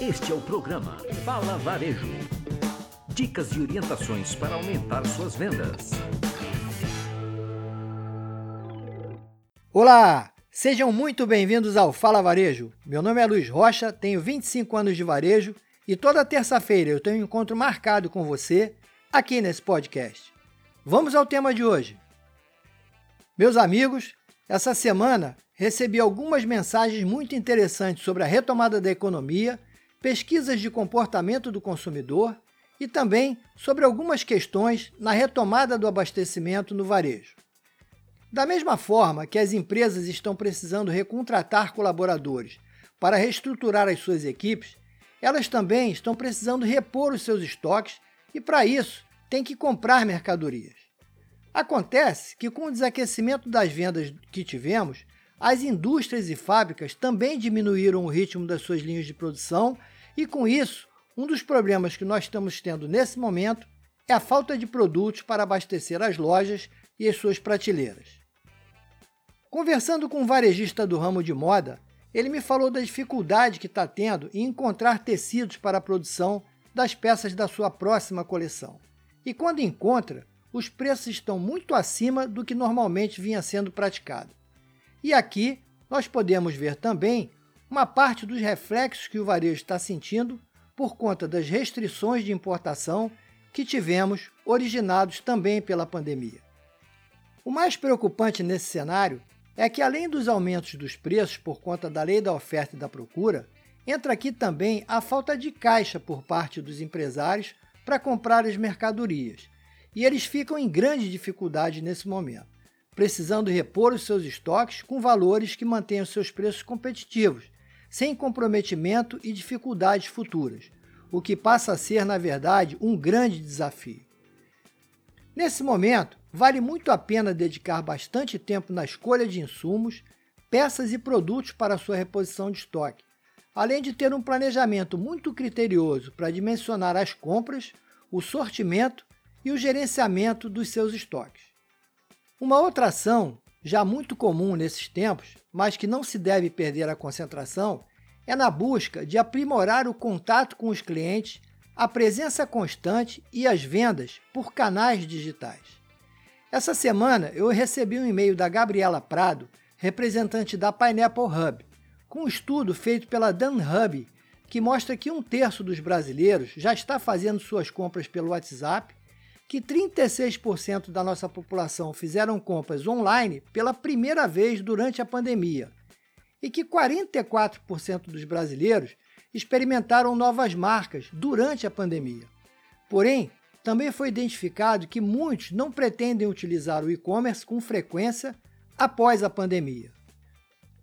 Este é o programa Fala Varejo. Dicas e orientações para aumentar suas vendas. Olá! Sejam muito bem-vindos ao Fala Varejo. Meu nome é Luiz Rocha, tenho 25 anos de varejo e toda terça-feira eu tenho um encontro marcado com você aqui nesse podcast. Vamos ao tema de hoje. Meus amigos, essa semana recebi algumas mensagens muito interessantes sobre a retomada da economia, pesquisas de comportamento do consumidor e também sobre algumas questões na retomada do abastecimento no varejo. Da mesma forma que as empresas estão precisando recontratar colaboradores para reestruturar as suas equipes, elas também estão precisando repor os seus estoques e, para isso, têm que comprar mercadorias. Acontece que, com o desaquecimento das vendas que tivemos, as indústrias e fábricas também diminuíram o ritmo das suas linhas de produção e, com isso, um dos problemas que nós estamos tendo nesse momento é a falta de produtos para abastecer as lojas e as suas prateleiras. Conversando com um varejista do ramo de moda, ele me falou da dificuldade que está tendo em encontrar tecidos para a produção das peças da sua próxima coleção. E quando encontra, os preços estão muito acima do que normalmente vinha sendo praticado. E aqui nós podemos ver também uma parte dos reflexos que o varejo está sentindo por conta das restrições de importação que tivemos, originados também pela pandemia. O mais preocupante nesse cenário é que, além dos aumentos dos preços por conta da lei da oferta e da procura, entra aqui também a falta de caixa por parte dos empresários para comprar as mercadorias, e eles ficam em grande dificuldade nesse momento precisando repor os seus estoques com valores que mantenham seus preços competitivos, sem comprometimento e dificuldades futuras, o que passa a ser, na verdade, um grande desafio. Nesse momento, vale muito a pena dedicar bastante tempo na escolha de insumos, peças e produtos para sua reposição de estoque, além de ter um planejamento muito criterioso para dimensionar as compras, o sortimento e o gerenciamento dos seus estoques. Uma outra ação, já muito comum nesses tempos, mas que não se deve perder a concentração, é na busca de aprimorar o contato com os clientes, a presença constante e as vendas por canais digitais. Essa semana eu recebi um e-mail da Gabriela Prado, representante da Pineapple Hub, com um estudo feito pela Dan Hub, que mostra que um terço dos brasileiros já está fazendo suas compras pelo WhatsApp que 36% da nossa população fizeram compras online pela primeira vez durante a pandemia e que 44% dos brasileiros experimentaram novas marcas durante a pandemia. Porém, também foi identificado que muitos não pretendem utilizar o e-commerce com frequência após a pandemia.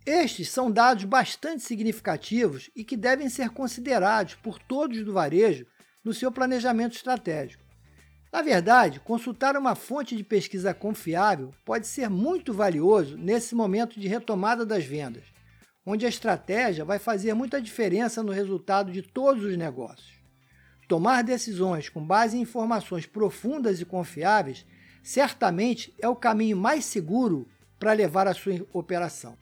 Estes são dados bastante significativos e que devem ser considerados por todos do varejo no seu planejamento estratégico. Na verdade, consultar uma fonte de pesquisa confiável pode ser muito valioso nesse momento de retomada das vendas, onde a estratégia vai fazer muita diferença no resultado de todos os negócios. Tomar decisões com base em informações profundas e confiáveis certamente é o caminho mais seguro para levar a sua operação.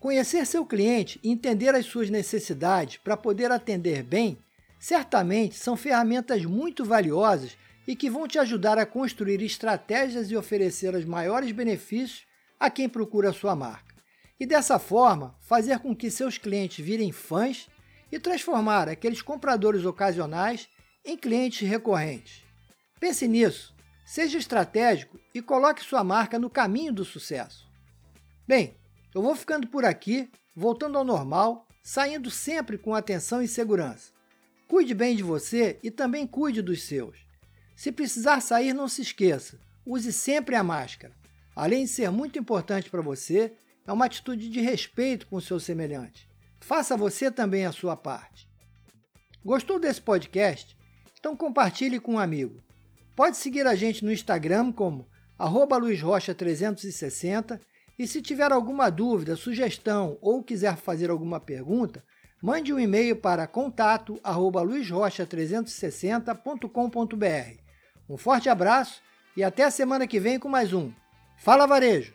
Conhecer seu cliente e entender as suas necessidades para poder atender bem certamente são ferramentas muito valiosas e que vão te ajudar a construir estratégias e oferecer os maiores benefícios a quem procura sua marca. E dessa forma, fazer com que seus clientes virem fãs e transformar aqueles compradores ocasionais em clientes recorrentes. Pense nisso, seja estratégico e coloque sua marca no caminho do sucesso. Bem, eu vou ficando por aqui, voltando ao normal, saindo sempre com atenção e segurança. Cuide bem de você e também cuide dos seus. Se precisar sair, não se esqueça, use sempre a máscara. Além de ser muito importante para você, é uma atitude de respeito com o seu semelhante. Faça você também a sua parte. Gostou desse podcast? Então compartilhe com um amigo. Pode seguir a gente no Instagram como luizrocha360 e se tiver alguma dúvida, sugestão ou quiser fazer alguma pergunta, mande um e-mail para contato@luizrocha360.com.br. Um forte abraço e até a semana que vem com mais um Fala Varejo!